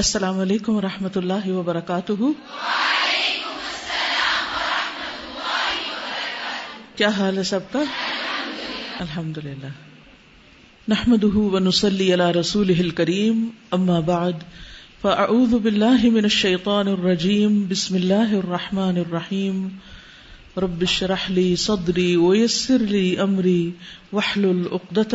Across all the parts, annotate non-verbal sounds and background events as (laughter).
السلام علیکم و رحمۃ اللہ وبرکاتہ کیا حال ہے سب کا الحمد للہ نحمد ونسلی علی رسول کریم اما بعد فاعوذ باللہ من الشیطان الرجیم بسم اللہ الرحمن الرحیم رب ربرحلی سدری ولی امری وحل العدت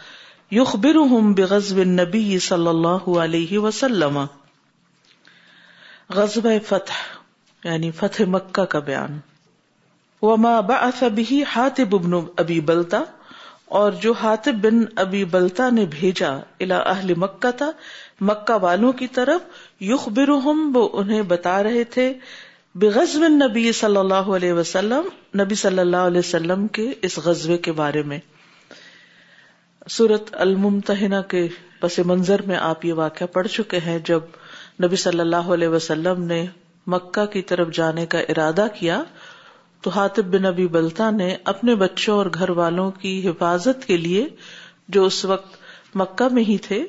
یخ برحم النبی بن نبی صلی اللہ علیہ وسلم غزب فتح یعنی فتح مکہ کا بیان ابی بلتا اور جو حاتب بن ابی بلتا نے بھیجا الا مکہ تھا مکہ والوں کی طرف یوخ وہ انہیں بتا رہے تھے بےغز بن نبی صلی اللہ علیہ وسلم نبی صلی اللہ علیہ وسلم کے اس غزبے کے بارے میں صورت المتحینہ کے پس منظر میں آپ یہ واقعہ پڑھ چکے ہیں جب نبی صلی اللہ علیہ وسلم نے مکہ کی طرف جانے کا ارادہ کیا تو ہاتب بن نبی بلتا نے اپنے بچوں اور گھر والوں کی حفاظت کے لیے جو اس وقت مکہ میں ہی تھے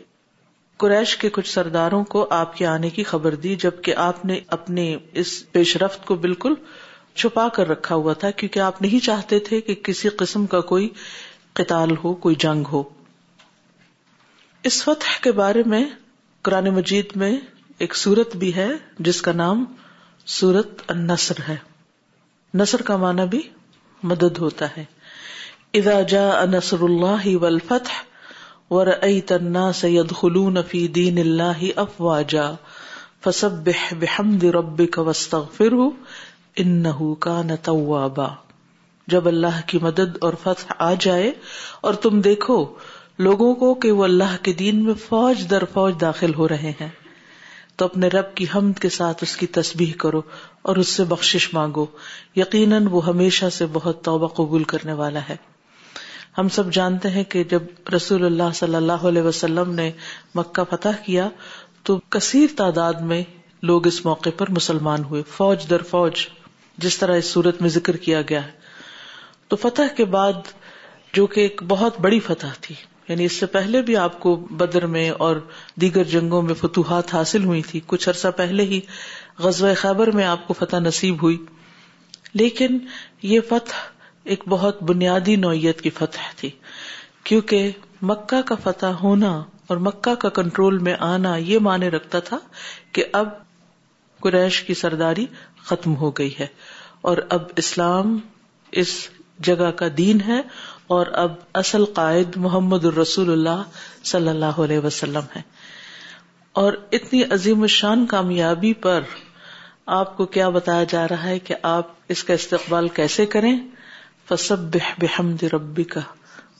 قریش کے کچھ سرداروں کو آپ کے آنے کی خبر دی جبکہ آپ نے اپنے اس پیش رفت کو بالکل چھپا کر رکھا ہوا تھا کیونکہ آپ نہیں چاہتے تھے کہ کسی قسم کا کوئی قتال ہو کوئی جنگ ہو اس فتح کے بارے میں قرآن مجید میں ایک سورت بھی ہے جس کا نام سورت النصر ہے نصر کا معنی بھی مدد ہوتا ہے اذا جاء نصر اللہ والفتح ورأيت الناس يدخلون في دين الله افواجا فسبح بحمد ربك واستغفره انه كان توابا جب اللہ کی مدد اور فتح آ جائے اور تم دیکھو لوگوں کو کہ وہ اللہ کے دین میں فوج در فوج داخل ہو رہے ہیں تو اپنے رب کی حمد کے ساتھ اس کی تسبیح کرو اور اس سے بخشش مانگو یقیناً وہ ہمیشہ سے بہت توبہ قبول کرنے والا ہے ہم سب جانتے ہیں کہ جب رسول اللہ صلی اللہ علیہ وسلم نے مکہ فتح کیا تو کثیر تعداد میں لوگ اس موقع پر مسلمان ہوئے فوج در فوج جس طرح اس صورت میں ذکر کیا گیا ہے تو فتح کے بعد جو کہ ایک بہت بڑی فتح تھی یعنی اس سے پہلے بھی آپ کو بدر میں اور دیگر جنگوں میں فتوحات حاصل ہوئی تھی کچھ عرصہ پہلے ہی غزوہ خیبر میں آپ کو فتح نصیب ہوئی لیکن یہ فتح ایک بہت بنیادی نوعیت کی فتح تھی کیونکہ مکہ کا فتح ہونا اور مکہ کا کنٹرول میں آنا یہ معنی رکھتا تھا کہ اب قریش کی سرداری ختم ہو گئی ہے اور اب اسلام اس جگہ کا دین ہے اور اب اصل قائد محمد الرسول اللہ صلی اللہ علیہ وسلم ہے اور اتنی عظیم الشان کامیابی پر آپ کو کیا بتایا جا رہا ہے کہ آپ اس کا استقبال کیسے کریں کا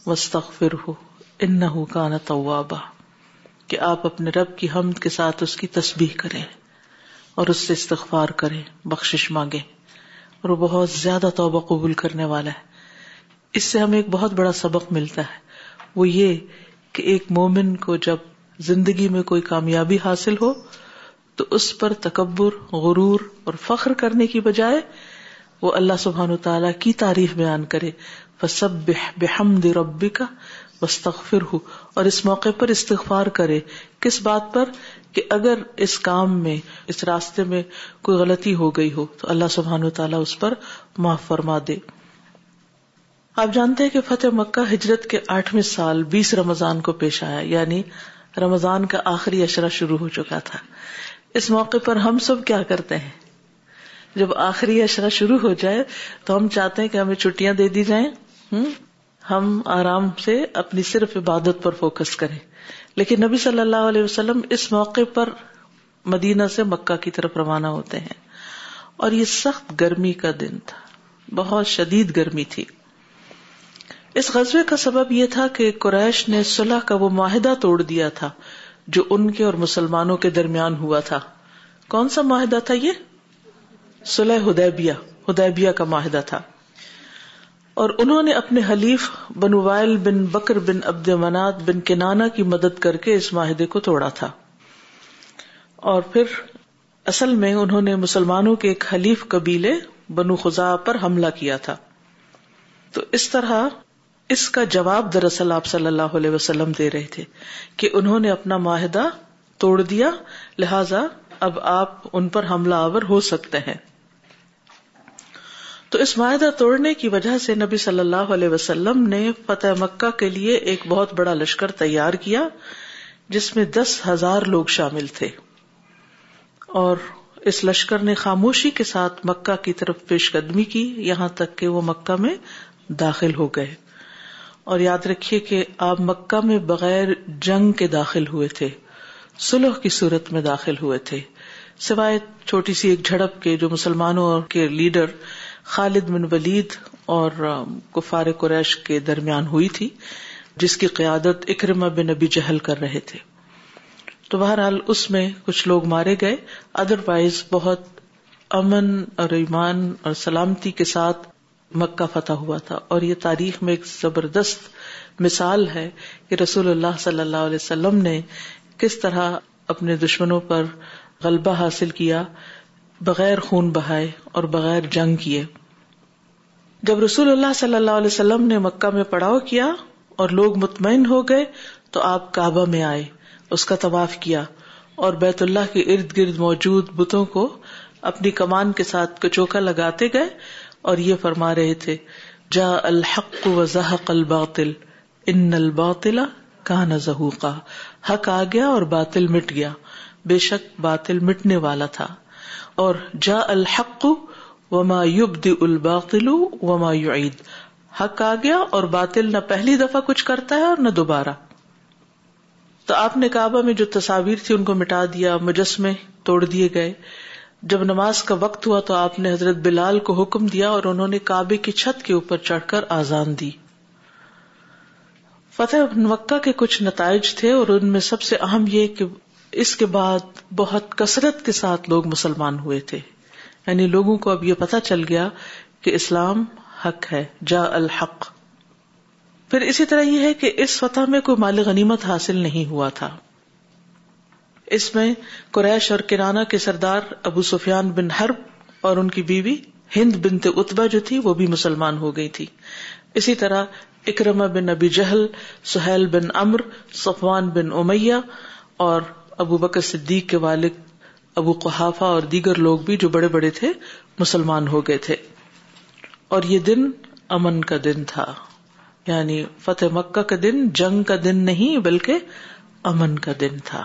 مستقفر ہو ان نہ کہ آپ اپنے رب کی حمد کے ساتھ اس کی تسبیح کریں اور اس سے استغفار کریں بخشش مانگیں اور وہ بہت زیادہ توبہ قبول کرنے والا ہے اس سے ہمیں ایک بہت بڑا سبق ملتا ہے وہ یہ کہ ایک مومن کو جب زندگی میں کوئی کامیابی حاصل ہو تو اس پر تکبر غرور اور فخر کرنے کی بجائے وہ اللہ سبحان تعالیٰ کی تعریف بیان کرے بہم ربی کا وسطر ہو اور اس موقع پر استغفار کرے کس بات پر کہ اگر اس کام میں اس راستے میں کوئی غلطی ہو گئی ہو تو اللہ سبحان و تعالیٰ اس پر معاف فرما دے آپ جانتے ہیں کہ فتح مکہ ہجرت کے آٹھویں سال بیس رمضان کو پیش آیا یعنی رمضان کا آخری اشرا شروع ہو چکا تھا اس موقع پر ہم سب کیا کرتے ہیں جب آخری اشرا شروع ہو جائے تو ہم چاہتے ہیں کہ ہمیں چھٹیاں دے دی جائیں ہم آرام سے اپنی صرف عبادت پر فوکس کریں لیکن نبی صلی اللہ علیہ وسلم اس موقع پر مدینہ سے مکہ کی طرف روانہ ہوتے ہیں اور یہ سخت گرمی کا دن تھا بہت شدید گرمی تھی اس غزبے کا سبب یہ تھا کہ قریش نے صلح کا وہ معاہدہ توڑ دیا تھا جو ان کے اور مسلمانوں کے درمیان ہوا تھا کون سا معاہدہ تھا یہ سلح ہدیبیہ ہدیبیہ کا معاہدہ تھا اور انہوں نے اپنے حلیف بنوائل بن بکر بن منات بن کنانا کی مدد کر کے اس معاہدے کو توڑا تھا اور پھر اصل میں انہوں نے مسلمانوں کے ایک حلیف قبیلے بنو خزا پر حملہ کیا تھا تو اس طرح اس کا جواب دراصل آپ صلی اللہ علیہ وسلم دے رہے تھے کہ انہوں نے اپنا معاہدہ توڑ دیا لہذا اب آپ ان پر حملہ آور ہو سکتے ہیں تو اس معاہدہ توڑنے کی وجہ سے نبی صلی اللہ علیہ وسلم نے فتح مکہ کے لیے ایک بہت بڑا لشکر تیار کیا جس میں دس ہزار لوگ شامل تھے اور اس لشکر نے خاموشی کے ساتھ مکہ کی طرف پیش قدمی کی یہاں تک کہ وہ مکہ میں داخل ہو گئے اور یاد رکھیے کہ آپ مکہ میں بغیر جنگ کے داخل ہوئے تھے سلح کی صورت میں داخل ہوئے تھے سوائے چھوٹی سی ایک جھڑپ کے جو مسلمانوں کے لیڈر خالد بن ولید اور کفار قریش کے درمیان ہوئی تھی جس کی قیادت اکرما بن ابی جہل کر رہے تھے تو بہرحال اس میں کچھ لوگ مارے گئے ادر وائز بہت امن اور ایمان اور سلامتی کے ساتھ مکہ فتح ہوا تھا اور یہ تاریخ میں ایک زبردست مثال ہے کہ رسول اللہ صلی اللہ علیہ وسلم نے کس طرح اپنے دشمنوں پر غلبہ حاصل کیا بغیر خون بہائے اور بغیر جنگ کیے جب رسول اللہ صلی اللہ علیہ وسلم نے مکہ میں پڑاؤ کیا اور لوگ مطمئن ہو گئے تو آپ کعبہ میں آئے اس کا طواف کیا اور بیت اللہ کے ارد گرد موجود بتوں کو اپنی کمان کے ساتھ کچوکا لگاتے گئے اور یہ فرما رہے تھے جا الحق و زحق الباطل ان الباطلا کا نہ حق آ گیا اور باطل مٹ گیا بے شک باطل مٹنے والا تھا اور اور جا الحق حق آ گیا باطل نہ پہلی دفعہ کچھ کرتا ہے اور نہ دوبارہ تو آپ نے کعبہ میں جو تصاویر تھی ان کو مٹا دیا مجسمے توڑ دیے گئے جب نماز کا وقت ہوا تو آپ نے حضرت بلال کو حکم دیا اور انہوں نے کعبے کی چھت کے اوپر چڑھ کر آزان دی فتح مکہ کے کچھ نتائج تھے اور ان میں سب سے اہم یہ کہ اس کے بعد بہت کثرت کے ساتھ لوگ مسلمان ہوئے تھے یعنی لوگوں کو اب یہ پتا چل گیا کہ اسلام حق ہے جا الحق پھر اسی طرح یہ ہے کہ اس فتح میں کوئی مال غنیمت حاصل نہیں ہوا تھا اس میں قریش اور کرانا کے سردار ابو سفیان بن حرب اور ان کی بیوی ہند بنتے اتبا جو تھی وہ بھی مسلمان ہو گئی تھی اسی طرح اکرما بن ابی جہل سہیل بن امر صفوان بن امیہ اور ابو بکر صدیق کے والد ابو قحافہ اور دیگر لوگ بھی جو بڑے بڑے تھے مسلمان ہو گئے تھے اور یہ دن امن کا دن تھا یعنی فتح مکہ کا دن جنگ کا دن نہیں بلکہ امن کا دن تھا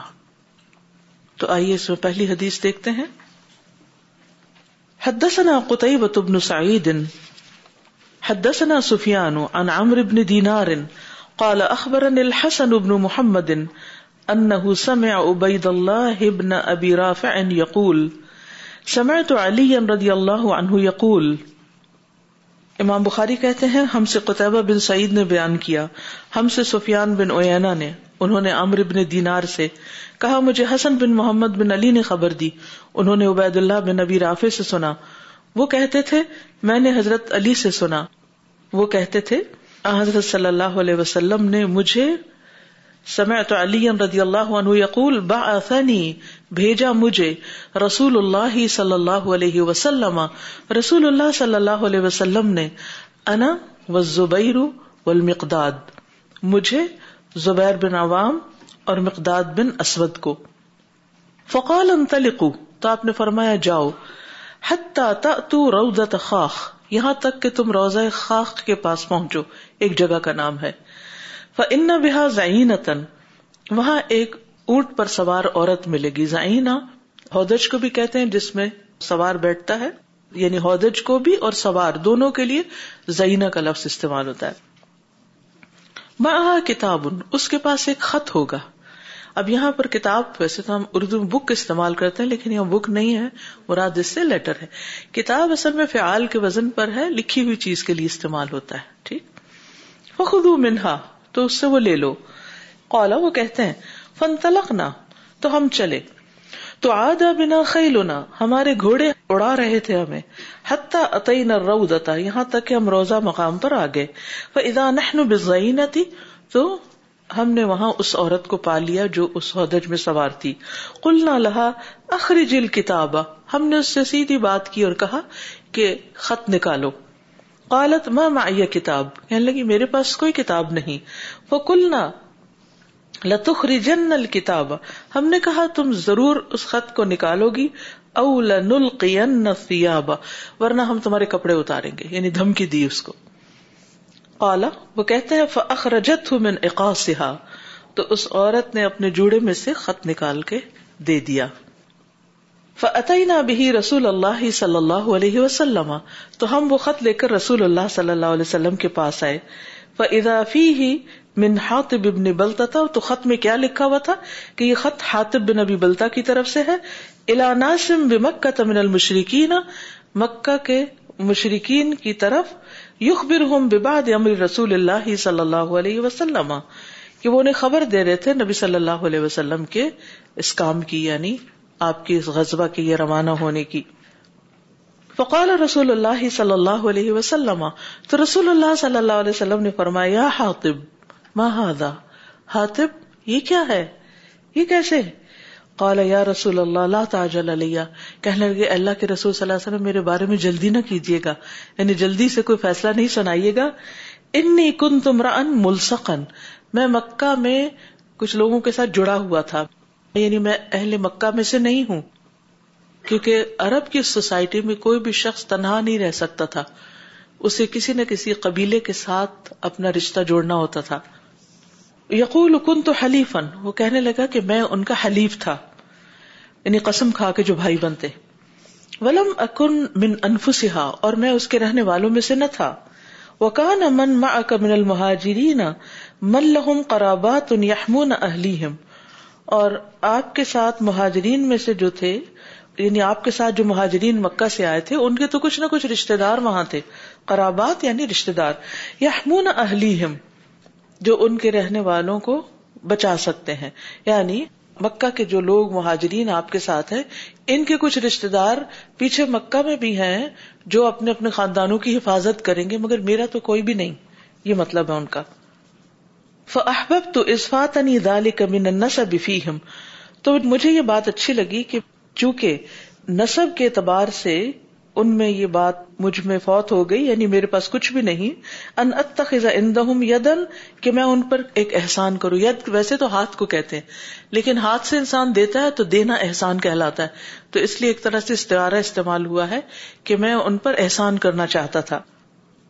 تو آئیے اس میں پہلی حدیث دیکھتے ہیں حدثنا بن سعید حدثنا سفیان عن عمر بن دینار بن محمد انه سمع عبید اللہ ابن ابی رافع یقول سمعت علی رضی اللہ عنہ یقول امام بخاری کہتے ہیں ہم سے قطعبہ بن سعید نے بیان کیا ہم سے سفیان بن اوینا نے انہوں نے امر بن دینار سے کہا مجھے حسن بن محمد بن علی نے خبر دی انہوں نے عبید اللہ بن نبی رافع سے سنا وہ کہتے تھے میں نے حضرت علی سے سنا وہ کہتے تھے حضرت صلی اللہ علیہ وسلم نے مجھے سمے تو رضی اللہ عنہ یقول بعثنی بھیجا مجھے رسول اللہ صلی اللہ علیہ وسلم رسول اللہ صلی اللہ علیہ وسلم نے انا مجھے زبیر بن عوام اور مقداد بن اسود کو فقال انطلقوا تو آپ نے فرمایا جاؤ تا روضت خاخ یہاں تک کہ تم روزہ خاخ کے پاس پہنچو ایک جگہ کا نام ہے ان بحا زینتن وہاں ایک اونٹ پر سوار عورت ملے گی زائنا ہودج کو بھی کہتے ہیں جس میں سوار بیٹھتا ہے یعنی ہودج کو بھی اور سوار دونوں کے لیے زئینا کا لفظ استعمال ہوتا ہے کتاب اس کے پاس ایک خط ہوگا اب یہاں پر کتاب ویسے تو ہم اردو میں بک استعمال کرتے ہیں لیکن یہاں بک نہیں ہے مراد اس سے لیٹر ہے کتاب اصل میں فعال کے وزن پر ہے لکھی ہوئی چیز کے لیے استعمال ہوتا ہے ٹھیک وہ خدو منہا تو اس سے وہ لے لو وہ کہتے ہیں فن تلک نہ تو ہم چلے تو آئی لو نا ہمارے گھوڑے اڑا رہے تھے ہمیں حتا اتائی نہ رو دتا یہاں تک ہم روزہ مقام پر آ گئے ادانہ نز نہ تھی تو ہم نے وہاں اس عورت کو پا لیا جو اس عدج میں سوار تھی کل نہ لہا اخری جل کتاب ہم نے اس سے سیدھی بات کی اور کہا کہ خط نکالو قالت ماں مائیا کتاب کہنے لگی میرے پاس کوئی کتاب نہیں وہ کلنا لتخری جنل کتاب ہم نے کہا تم ضرور اس خط کو نکالو گی او لنل قیاب ورنہ ہم تمہارے کپڑے اتاریں گے یعنی دھمکی دی اس کو کالا وہ کہتے ہیں فخرجت ہوں من اقاصہ تو اس عورت نے اپنے جوڑے میں سے خط نکال کے دے دیا فعطینا بہی رسول اللہ صلی اللہ علیہ وسلم تو ہم وہ خط لے کر رسول اللہ صلی اللہ علیہ وسلم کے پاس آئے ہی من ابن بلتا تھا تو خط میں کیا لکھا ہوا تھا کہ یہ خط بن ابی بلتا کی طرف سے ہے سم بے مکہ تمن المشرقین مکہ کے مشرقین کی طرف یخ بر باد امر رسول اللہ صلی اللہ علیہ وسلم کی وہ انہیں خبر دے رہے تھے نبی صلی اللہ علیہ وسلم کے اس کام کی یعنی آپ کی اس غذبہ کے یہ روانہ ہونے کی فقال رسول اللہ صلی اللہ علیہ وسلم تو رسول اللہ صلی اللہ علیہ وسلم نے فرمایا حاطب ما محد حاطب یہ کیا ہے یہ کیسے قال یا رسول اللہ لا تعجل کہنے لگے اللہ کے رسول صلی اللہ علیہ وسلم میرے بارے میں جلدی نہ کیجیے گا یعنی جلدی سے کوئی فیصلہ نہیں سنائیے گا انی کن تمران ملسکََ میں مکہ میں کچھ لوگوں کے ساتھ جڑا ہوا تھا یعنی میں اہل مکہ میں سے نہیں ہوں کیونکہ عرب کی سوسائٹی میں کوئی بھی شخص تنہا نہیں رہ سکتا تھا اسے کسی نہ کسی قبیلے کے ساتھ اپنا رشتہ جوڑنا ہوتا تھا یقول کن تو حلیفن وہ کہنے لگا کہ میں ان کا حلیف تھا یعنی قسم کھا کے جو بھائی بنتے ولم اکن من انفسہا اور میں اس کے رہنے والوں میں سے نہ تھا وکان من معک من المہاجرین من لہم قرابات یحمون اہلیہم اور آپ کے ساتھ مہاجرین میں سے جو تھے یعنی آپ کے ساتھ جو مہاجرین مکہ سے آئے تھے ان کے تو کچھ نہ کچھ رشتے دار وہاں تھے قرابات یعنی رشتے دار یا ہمون اہلیم جو ان کے رہنے والوں کو بچا سکتے ہیں یعنی مکہ کے جو لوگ مہاجرین آپ کے ساتھ ہیں ان کے کچھ رشتے دار پیچھے مکہ میں بھی ہیں جو اپنے اپنے خاندانوں کی حفاظت کریں گے مگر میرا تو کوئی بھی نہیں یہ مطلب ہے ان کا احب تو اسفاتن دال من نصب فیم تو مجھے یہ بات اچھی لگی کہ چونکہ نصب کے اعتبار سے ان میں یہ بات مجھ میں فوت ہو گئی یعنی میرے پاس کچھ بھی نہیں ان اتخذ عندهم یدن کہ میں ان پر ایک احسان کروں ید ویسے تو ہاتھ کو کہتے ہیں لیکن ہاتھ سے انسان دیتا ہے تو دینا احسان کہلاتا ہے تو اس لیے ایک طرح سے استعارہ استعمال ہوا ہے کہ میں ان پر احسان کرنا چاہتا تھا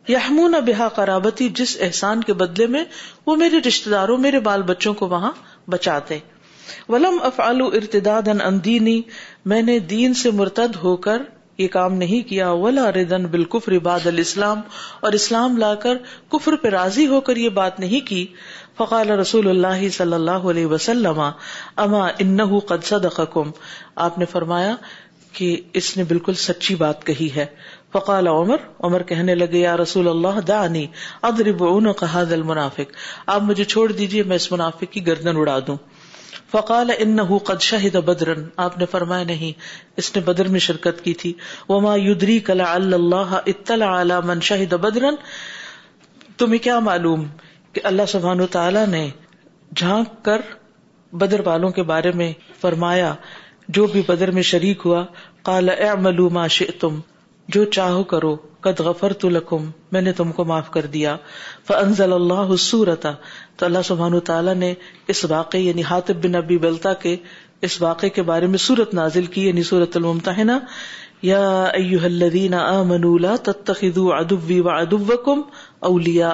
یمون بحا قرابتی جس احسان کے بدلے میں وہ میرے رشتے داروں میرے بال بچوں کو وہاں بچاتے ولم افعال ارتدا میں نے دین سے مرتد ہو کر یہ کام نہیں کیا ولا ردن بالکفر ال اسلام اور اسلام لا کر کفر پہ راضی ہو کر یہ بات نہیں کی فقال رسول اللہ صلی اللہ علیہ وسلم اما ان صدقکم آپ نے فرمایا کہ اس نے بالکل سچی بات کہی ہے فقال عمر عمر کہنے لگے یا رسول اللہ دانی ادرب حاض المنافق آپ مجھے چھوڑ دیجیے میں اس منافق کی گردن اڑا دوں فقال انه قد شهد بدرا آپ نے فرمایا نہیں اس نے بدر میں شرکت کی تھی وما يدريك لعل الله اطلع على من شهد بدرا تمہیں کیا معلوم کہ اللہ سبحانہ تعالی نے جھانک کر بدر والوں کے بارے میں فرمایا جو بھی بدر میں شریک ہوا قال اعملوا ما شئتم جو چاہو کرو قد غفر تو لکم میں نے تم کو معاف کر دیا فانزل اللہ سورتا تو اللہ سبحان تعالیٰ نے اس واقعے یعنی حاطب بن ابی بلتا کے اس واقعے کے بارے میں سورت نازل کی یعنی سورت الممتحنہ یا ایوہ الذین آمنوا لا تتخذوا عدوی و عدوکم اولیا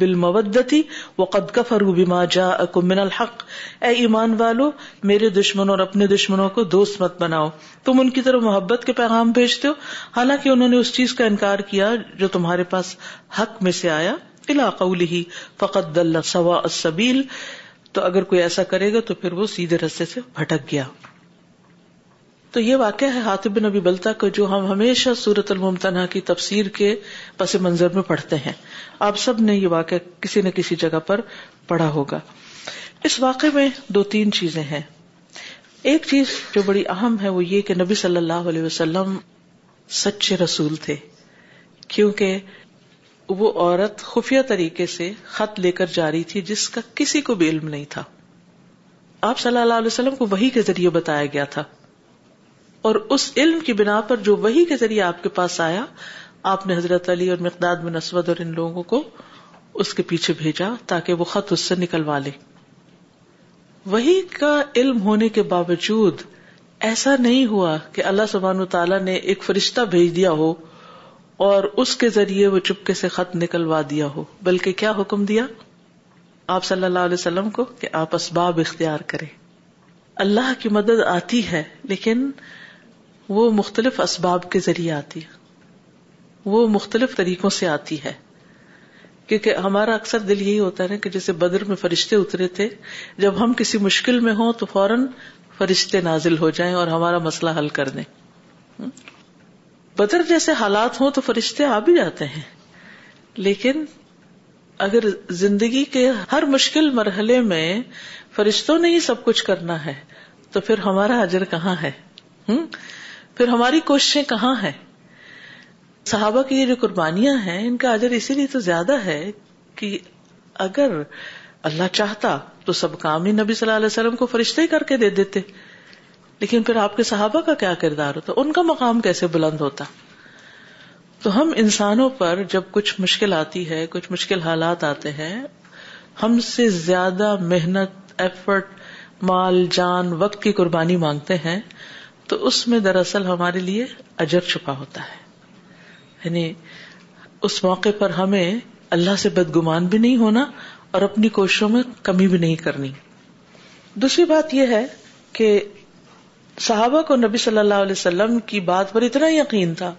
بما جاءکم من الحق اے ایمان والو میرے دشمنوں اور اپنے دشمنوں کو دوست مت بناؤ تم ان کی طرف محبت کے پیغام بھیجتے ہو حالانکہ انہوں نے اس چیز کا انکار کیا جو تمہارے پاس حق میں سے آیا الا قوله فقد دل سواء السبیل تو اگر کوئی ایسا کرے گا تو پھر وہ سیدھے رستے سے بھٹک گیا تو یہ واقع ہے حاطب بن نبی بلتا کو جو ہم ہمیشہ سورت المتنا کی تفسیر کے پس منظر میں پڑھتے ہیں آپ سب نے یہ واقعہ کسی نہ کسی جگہ پر پڑھا ہوگا اس واقعے میں دو تین چیزیں ہیں ایک چیز جو بڑی اہم ہے وہ یہ کہ نبی صلی اللہ علیہ وسلم سچے رسول تھے کیونکہ وہ عورت خفیہ طریقے سے خط لے کر جا رہی تھی جس کا کسی کو بھی علم نہیں تھا آپ صلی اللہ علیہ وسلم کو وہی کے ذریعے بتایا گیا تھا اور اس علم کی بنا پر جو وہی کے ذریعے آپ کے پاس آیا آپ نے حضرت علی اور مقداد میں نسبت اور ان لوگوں کو اس کے پیچھے بھیجا تاکہ وہ خط اس سے نکلوا لے وہی کا علم ہونے کے باوجود ایسا نہیں ہوا کہ اللہ تعالیٰ نے ایک فرشتہ بھیج دیا ہو اور اس کے ذریعے وہ چپکے سے خط نکلوا دیا ہو بلکہ کیا حکم دیا آپ صلی اللہ علیہ وسلم کو کہ آپ اسباب اختیار کریں اللہ کی مدد آتی ہے لیکن وہ مختلف اسباب کے ذریعے آتی وہ مختلف طریقوں سے آتی ہے کیونکہ ہمارا اکثر دل یہی ہوتا ہے کہ جیسے بدر میں فرشتے اترے تھے جب ہم کسی مشکل میں ہوں تو فوراً فرشتے نازل ہو جائیں اور ہمارا مسئلہ حل کر دیں بدر جیسے حالات ہوں تو فرشتے آ بھی جاتے ہیں لیکن اگر زندگی کے ہر مشکل مرحلے میں فرشتوں نے ہی سب کچھ کرنا ہے تو پھر ہمارا اجر کہاں ہے ہوں پھر ہماری کوششیں کہاں ہیں صحابہ کی یہ جو قربانیاں ہیں ان کا اجر اسی لیے تو زیادہ ہے کہ اگر اللہ چاہتا تو سب کام ہی نبی صلی اللہ علیہ وسلم کو فرشتے کر کے دے دیتے لیکن پھر آپ کے صحابہ کا کیا کردار ہوتا ان کا مقام کیسے بلند ہوتا تو ہم انسانوں پر جب کچھ مشکل آتی ہے کچھ مشکل حالات آتے ہیں ہم سے زیادہ محنت ایفرٹ مال جان وقت کی قربانی مانگتے ہیں تو اس میں دراصل ہمارے لیے اجر چھپا ہوتا ہے یعنی اس موقع پر ہمیں اللہ سے بدگمان بھی نہیں ہونا اور اپنی کوششوں میں کمی بھی نہیں کرنی دوسری بات یہ ہے کہ صحابہ کو نبی صلی اللہ علیہ وسلم کی بات پر اتنا یقین تھا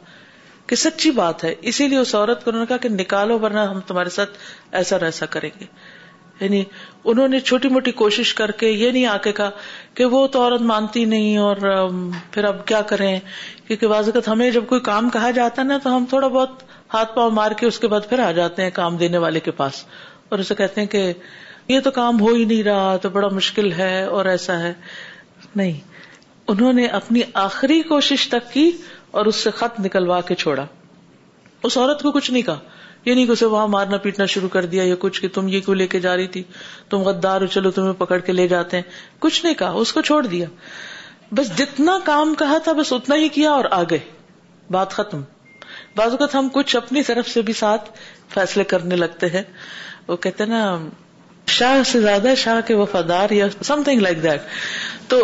کہ سچی بات ہے اسی لیے اس عورت کو انہوں نے کہا کہ نکالو ورنہ ہم تمہارے ساتھ ایسا ویسا کریں گے یعنی انہوں نے چھوٹی موٹی کوشش کر کے یہ نہیں آ کے کہا کہ وہ تو عورت مانتی نہیں اور پھر اب کیا کریں کیونکہ واضح ہمیں جب کوئی کام کہا جاتا ہے نا تو ہم تھوڑا بہت ہاتھ پاؤں مار کے اس کے بعد پھر آ جاتے ہیں کام دینے والے کے پاس اور اسے کہتے ہیں کہ یہ تو کام ہو ہی نہیں رہا تو بڑا مشکل ہے اور ایسا ہے نہیں انہوں نے اپنی آخری کوشش تک کی اور اس سے خط نکلوا کے چھوڑا اس عورت کو کچھ نہیں کہا یہ نہیں اسے وہاں مارنا پیٹنا شروع کر دیا یا کچھ کہ تم یہ کیوں لے کے جا رہی تھی تم غدار ہو چلو تمہیں پکڑ کے لے جاتے ہیں کچھ نہیں کہا اس کو چھوڑ دیا بس جتنا کام کہا تھا بس اتنا ہی کیا اور آ گئے بات ختم بعض اوقات ہم کچھ اپنی طرف سے بھی ساتھ فیصلے کرنے لگتے ہیں وہ کہتے ہیں نا شاہ سے زیادہ شاہ کے وفادار یا سم تھنگ لائک دیٹ تو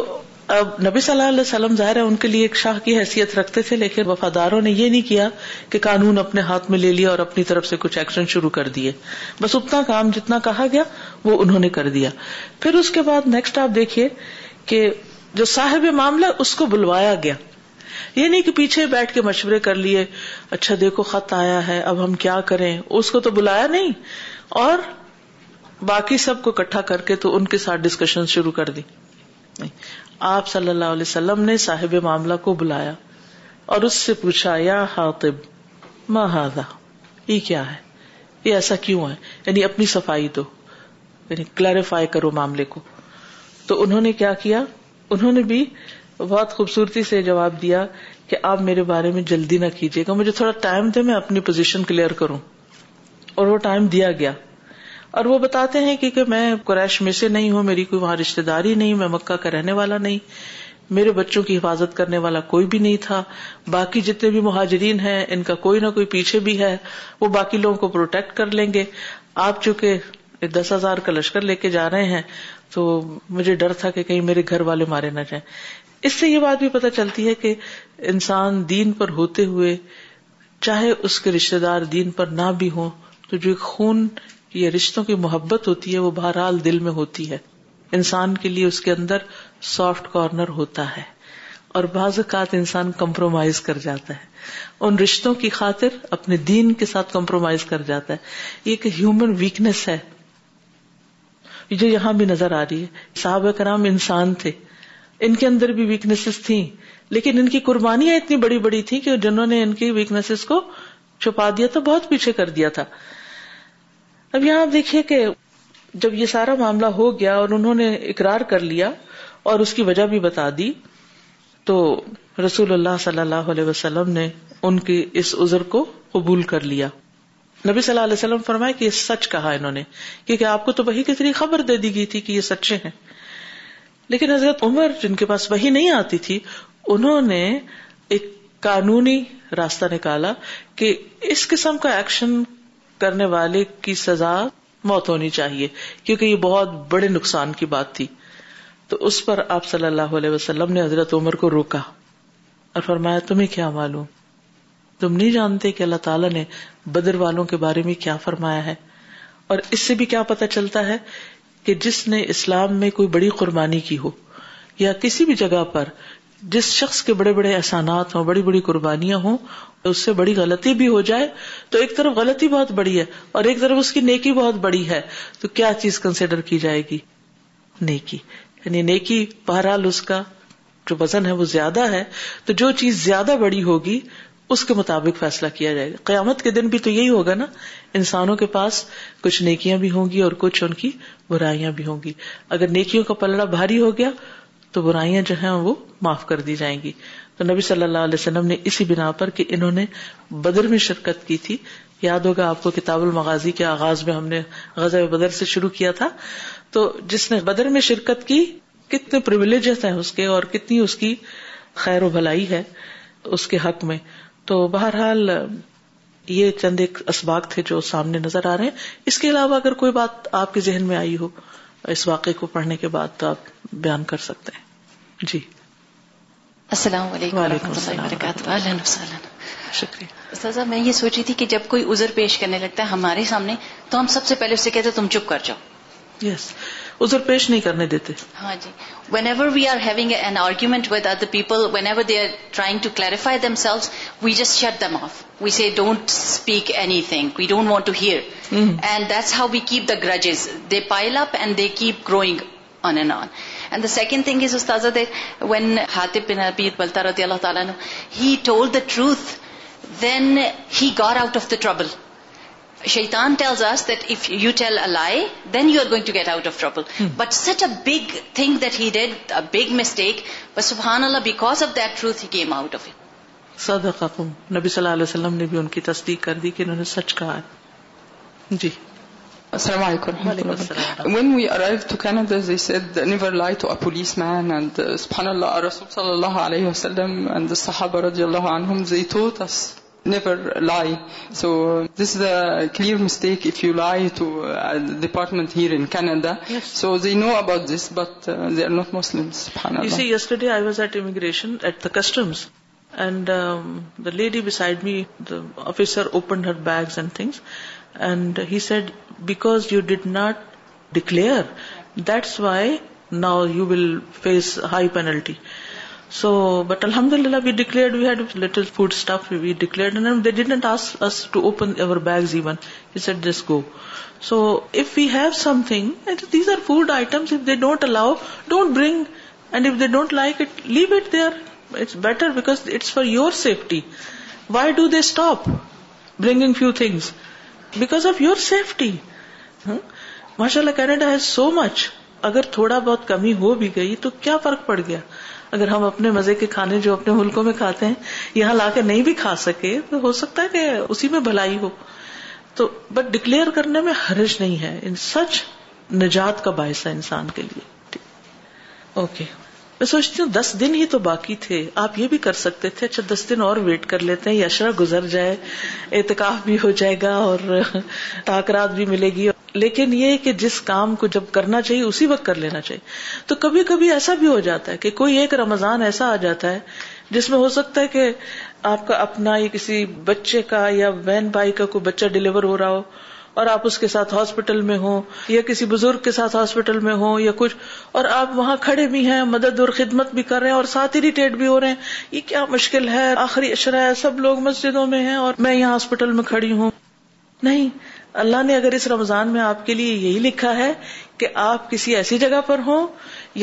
اب نبی صلی اللہ علیہ وسلم ظاہر ہے ان کے لیے ایک شاہ کی حیثیت رکھتے تھے لیکن وفاداروں نے یہ نہیں کیا کہ قانون اپنے ہاتھ میں لے لیا اور اپنی طرف سے کچھ ایکشن شروع کر دیے بس اتنا کام جتنا کہا گیا وہ انہوں نے کر دیا پھر اس کے بعد نیکسٹ آپ دیکھیے کہ جو صاحب معاملہ اس کو بلوایا گیا یہ نہیں کہ پیچھے بیٹھ کے مشورے کر لیے اچھا دیکھو خط آیا ہے اب ہم کیا کریں اس کو تو بلایا نہیں اور باقی سب کو اکٹھا کر کے تو ان کے ساتھ ڈسکشن شروع کر دی آپ صلی اللہ علیہ وسلم نے صاحب معاملہ کو بلایا اور اس سے پوچھا یا حاطب ما مدا یہ کیا ہے یہ ایسا کیوں ہے یعنی اپنی صفائی دو یعنی کلیرفائی کرو معاملے کو تو انہوں نے کیا انہوں نے بھی بہت خوبصورتی سے جواب دیا کہ آپ میرے بارے میں جلدی نہ کیجیے گا مجھے تھوڑا ٹائم دے میں اپنی پوزیشن کلیئر کروں اور وہ ٹائم دیا گیا اور وہ بتاتے ہیں کہ, میں قریش میں سے نہیں ہوں میری کوئی وہاں رشتے داری نہیں میں مکہ کا رہنے والا نہیں میرے بچوں کی حفاظت کرنے والا کوئی بھی نہیں تھا باقی جتنے بھی مہاجرین ہیں ان کا کوئی نہ کوئی پیچھے بھی ہے وہ باقی لوگوں کو پروٹیکٹ کر لیں گے آپ چونکہ دس ہزار کا لشکر لے کے جا رہے ہیں تو مجھے ڈر تھا کہ کہیں میرے گھر والے مارے نہ جائیں اس سے یہ بات بھی پتہ چلتی ہے کہ انسان دین پر ہوتے ہوئے چاہے اس کے رشتے دار دین پر نہ بھی ہوں تو جو خون یہ رشتوں کی محبت ہوتی ہے وہ بہرحال دل میں ہوتی ہے انسان کے لیے اس کے اندر سافٹ کارنر ہوتا ہے اور بعض اوقات انسان کمپرومائز کر جاتا ہے ان رشتوں کی خاطر اپنے دین کے ساتھ کمپرومائز کر جاتا ہے یہ ایک ہیومن ویکنیس ہے جو یہاں بھی نظر آ رہی ہے صاحب کرام انسان تھے ان کے اندر بھی ویکنیسز تھیں لیکن ان کی قربانیاں اتنی بڑی بڑی تھیں کہ جنہوں نے ان کی ویکنیسز کو چھپا دیا تھا بہت پیچھے کر دیا تھا اب یہاں آپ دیکھیے کہ جب یہ سارا معاملہ ہو گیا اور انہوں نے اقرار کر لیا اور اس کی وجہ بھی بتا دی تو رسول اللہ صلی اللہ علیہ وسلم نے ان کی اس عذر کو قبول کر لیا نبی صلی اللہ علیہ وسلم فرمایا کہ یہ سچ کہا انہوں نے کیونکہ آپ کو تو وہی کتنی خبر دے دی گئی تھی کہ یہ سچے ہیں لیکن حضرت عمر جن کے پاس وہی نہیں آتی تھی انہوں نے ایک قانونی راستہ نکالا کہ اس قسم کا ایکشن کرنے والے کی سزا موت ہونی چاہیے کیونکہ یہ بہت بڑے نقصان کی بات تھی تو اس پر آپ صلی اللہ علیہ وسلم نے حضرت عمر کو روکا اور فرمایا تمہیں کیا معلوم تم نہیں جانتے کہ اللہ تعالیٰ نے بدر والوں کے بارے میں کیا فرمایا ہے اور اس سے بھی کیا پتا چلتا ہے کہ جس نے اسلام میں کوئی بڑی قربانی کی ہو یا کسی بھی جگہ پر جس شخص کے بڑے بڑے احسانات ہوں بڑی بڑی قربانیاں ہوں اس سے بڑی غلطی بھی ہو جائے تو ایک طرف غلطی بہت بڑی ہے اور ایک طرف اس کی نیکی بہت بڑی ہے تو کیا چیز کنسیڈر کی جائے گی نیکی یعنی نیکی بہرحال اس کا جو وزن ہے وہ زیادہ ہے تو جو چیز زیادہ بڑی ہوگی اس کے مطابق فیصلہ کیا جائے گا قیامت کے دن بھی تو یہی ہوگا نا انسانوں کے پاس کچھ نیکیاں بھی ہوں گی اور کچھ ان کی برائیاں بھی ہوں گی اگر نیکیوں کا پلڑا بھاری ہو گیا تو برائیاں جو ہیں وہ معاف کر دی جائیں گی تو نبی صلی اللہ علیہ وسلم نے اسی بنا پر کہ انہوں نے بدر میں شرکت کی تھی یاد ہوگا آپ کو کتاب المغازی کے آغاز میں ہم نے غزہ بدر سے شروع کیا تھا تو جس نے بدر میں شرکت کی کتنے پرولیجز ہیں اس کے اور کتنی اس کی خیر و بھلائی ہے اس کے حق میں تو بہرحال یہ چند ایک اسباق تھے جو سامنے نظر آ رہے ہیں اس کے علاوہ اگر کوئی بات آپ کے ذہن میں آئی ہو اس واقعے کو پڑھنے کے بعد تو آپ بیان کر سکتے ہیں جی السلام علیکم وعلیکم وبرکاتہ السلام وبکاتہ شکریہ استاذہ میں یہ سوچ رہی تھی کہ جب کوئی عذر پیش کرنے لگتا ہے ہمارے سامنے تو ہم سب سے پہلے اسے کہتے تم چپ کر جاؤ یس ازر پیش نہیں کرنے دیتے ہاں جی whenever we are having an argument with other people whenever they are trying to clarify themselves we just shut them off we see don't speak anything we don't want to hear and that's how we keep the grudges they pile up and they keep growing on and on second استاذ نبی صلی اللہ علیہ وسلم نے بھی ان کی تصدیق کر دی کہ انہوں نے سچ کہا جی السلام علیکم و رحمتہ اللہ when we arrive to Canada lie to a policeman اللہ علیہ وسلم صحابر lie so this is the clear mistake of you lie to department here انا so they know about this but not Muslim And he said, because you did not declare, that's why now you will face high penalty. So, but alhamdulillah, we declared, we had little food stuff, we declared, and they didn't ask us to open our bags even. He said, just go. So, if we have something, these are food items, if they don't allow, don't bring. And if they don't like it, leave it there. It's better because it's for your safety. Why do they stop bringing few things? Because of your safety ماشاء اللہ Canada has so مچ اگر تھوڑا بہت کمی ہو بھی گئی تو کیا فرق پڑ گیا اگر ہم اپنے مزے کے کھانے جو اپنے ملکوں میں کھاتے ہیں یہاں لا کے نہیں بھی کھا سکے تو ہو سکتا ہے کہ اسی میں بھلائی ہو تو بٹ ڈکلیئر کرنے میں حرج نہیں ہے ان سچ نجات کا باعث ہے انسان کے لیے اوکے okay. میں سوچتی ہوں دس دن ہی تو باقی تھے آپ یہ بھی کر سکتے تھے اچھا دس دن اور ویٹ کر لیتے ہیں یشرا گزر جائے اعتکاف بھی ہو جائے گا اور (laughs) تاکرات بھی ملے گی لیکن یہ کہ جس کام کو جب کرنا چاہیے اسی وقت کر لینا چاہیے تو کبھی کبھی ایسا بھی ہو جاتا ہے کہ کوئی ایک رمضان ایسا آ جاتا ہے جس میں ہو سکتا ہے کہ آپ کا اپنا یا کسی بچے کا یا بہن بھائی کا کوئی بچہ ڈلیور ہو رہا ہو اور آپ اس کے ساتھ ہاسپٹل میں ہوں یا کسی بزرگ کے ساتھ ہاسپٹل میں ہوں یا کچھ اور آپ وہاں کھڑے بھی ہیں مدد اور خدمت بھی کر رہے ہیں اور ساتھ اریٹیٹ بھی ہو رہے ہیں یہ کیا مشکل ہے آخری اشرا ہے سب لوگ مسجدوں میں ہیں اور میں یہاں ہاسپٹل میں کھڑی ہوں نہیں اللہ نے اگر اس رمضان میں آپ کے لیے یہی لکھا ہے کہ آپ کسی ایسی جگہ پر ہوں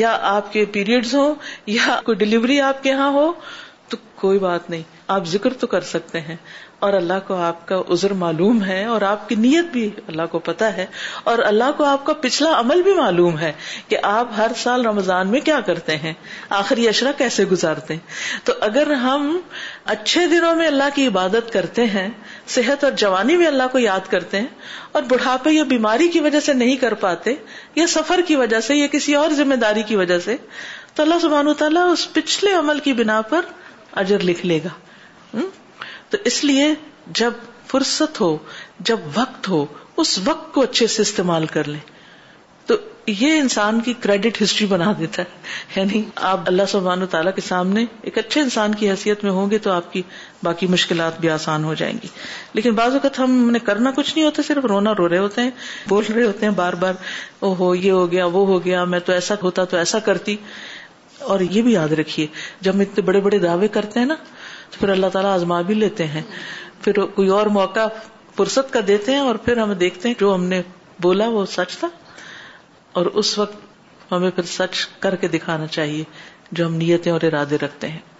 یا آپ کے پیریڈز ہوں یا کوئی ڈلیوری آپ کے یہاں ہو تو کوئی بات نہیں آپ ذکر تو کر سکتے ہیں اور اللہ کو آپ کا عذر معلوم ہے اور آپ کی نیت بھی اللہ کو پتا ہے اور اللہ کو آپ کا پچھلا عمل بھی معلوم ہے کہ آپ ہر سال رمضان میں کیا کرتے ہیں آخری اشرا کیسے گزارتے ہیں تو اگر ہم اچھے دنوں میں اللہ کی عبادت کرتے ہیں صحت اور جوانی میں اللہ کو یاد کرتے ہیں اور بڑھاپے یا بیماری کی وجہ سے نہیں کر پاتے یا سفر کی وجہ سے یا کسی اور ذمہ داری کی وجہ سے تو اللہ سبحان و تعالیٰ اس پچھلے عمل کی بنا پر اجر لکھ لے گا تو اس لیے جب فرصت ہو جب وقت ہو اس وقت کو اچھے سے استعمال کر لیں تو یہ انسان کی کریڈٹ ہسٹری بنا دیتا ہے یعنی آپ اللہ سبحان و تعالیٰ کے سامنے ایک اچھے انسان کی حیثیت میں ہوں گے تو آپ کی باقی مشکلات بھی آسان ہو جائیں گی لیکن بعض اوقات ہم نے کرنا کچھ نہیں ہوتا صرف رونا رو رہے ہوتے ہیں بول رہے ہوتے ہیں بار بار او ہو یہ ہو گیا وہ ہو گیا میں تو ایسا ہوتا تو ایسا کرتی اور یہ بھی یاد رکھیے جب ہم اتنے بڑے بڑے دعوے کرتے ہیں نا پھر اللہ تعالیٰ آزما بھی لیتے ہیں پھر کوئی اور موقع فرصت کا دیتے ہیں اور پھر ہم دیکھتے ہیں جو ہم نے بولا وہ سچ تھا اور اس وقت ہمیں پھر سچ کر کے دکھانا چاہیے جو ہم نیتیں اور ارادے رکھتے ہیں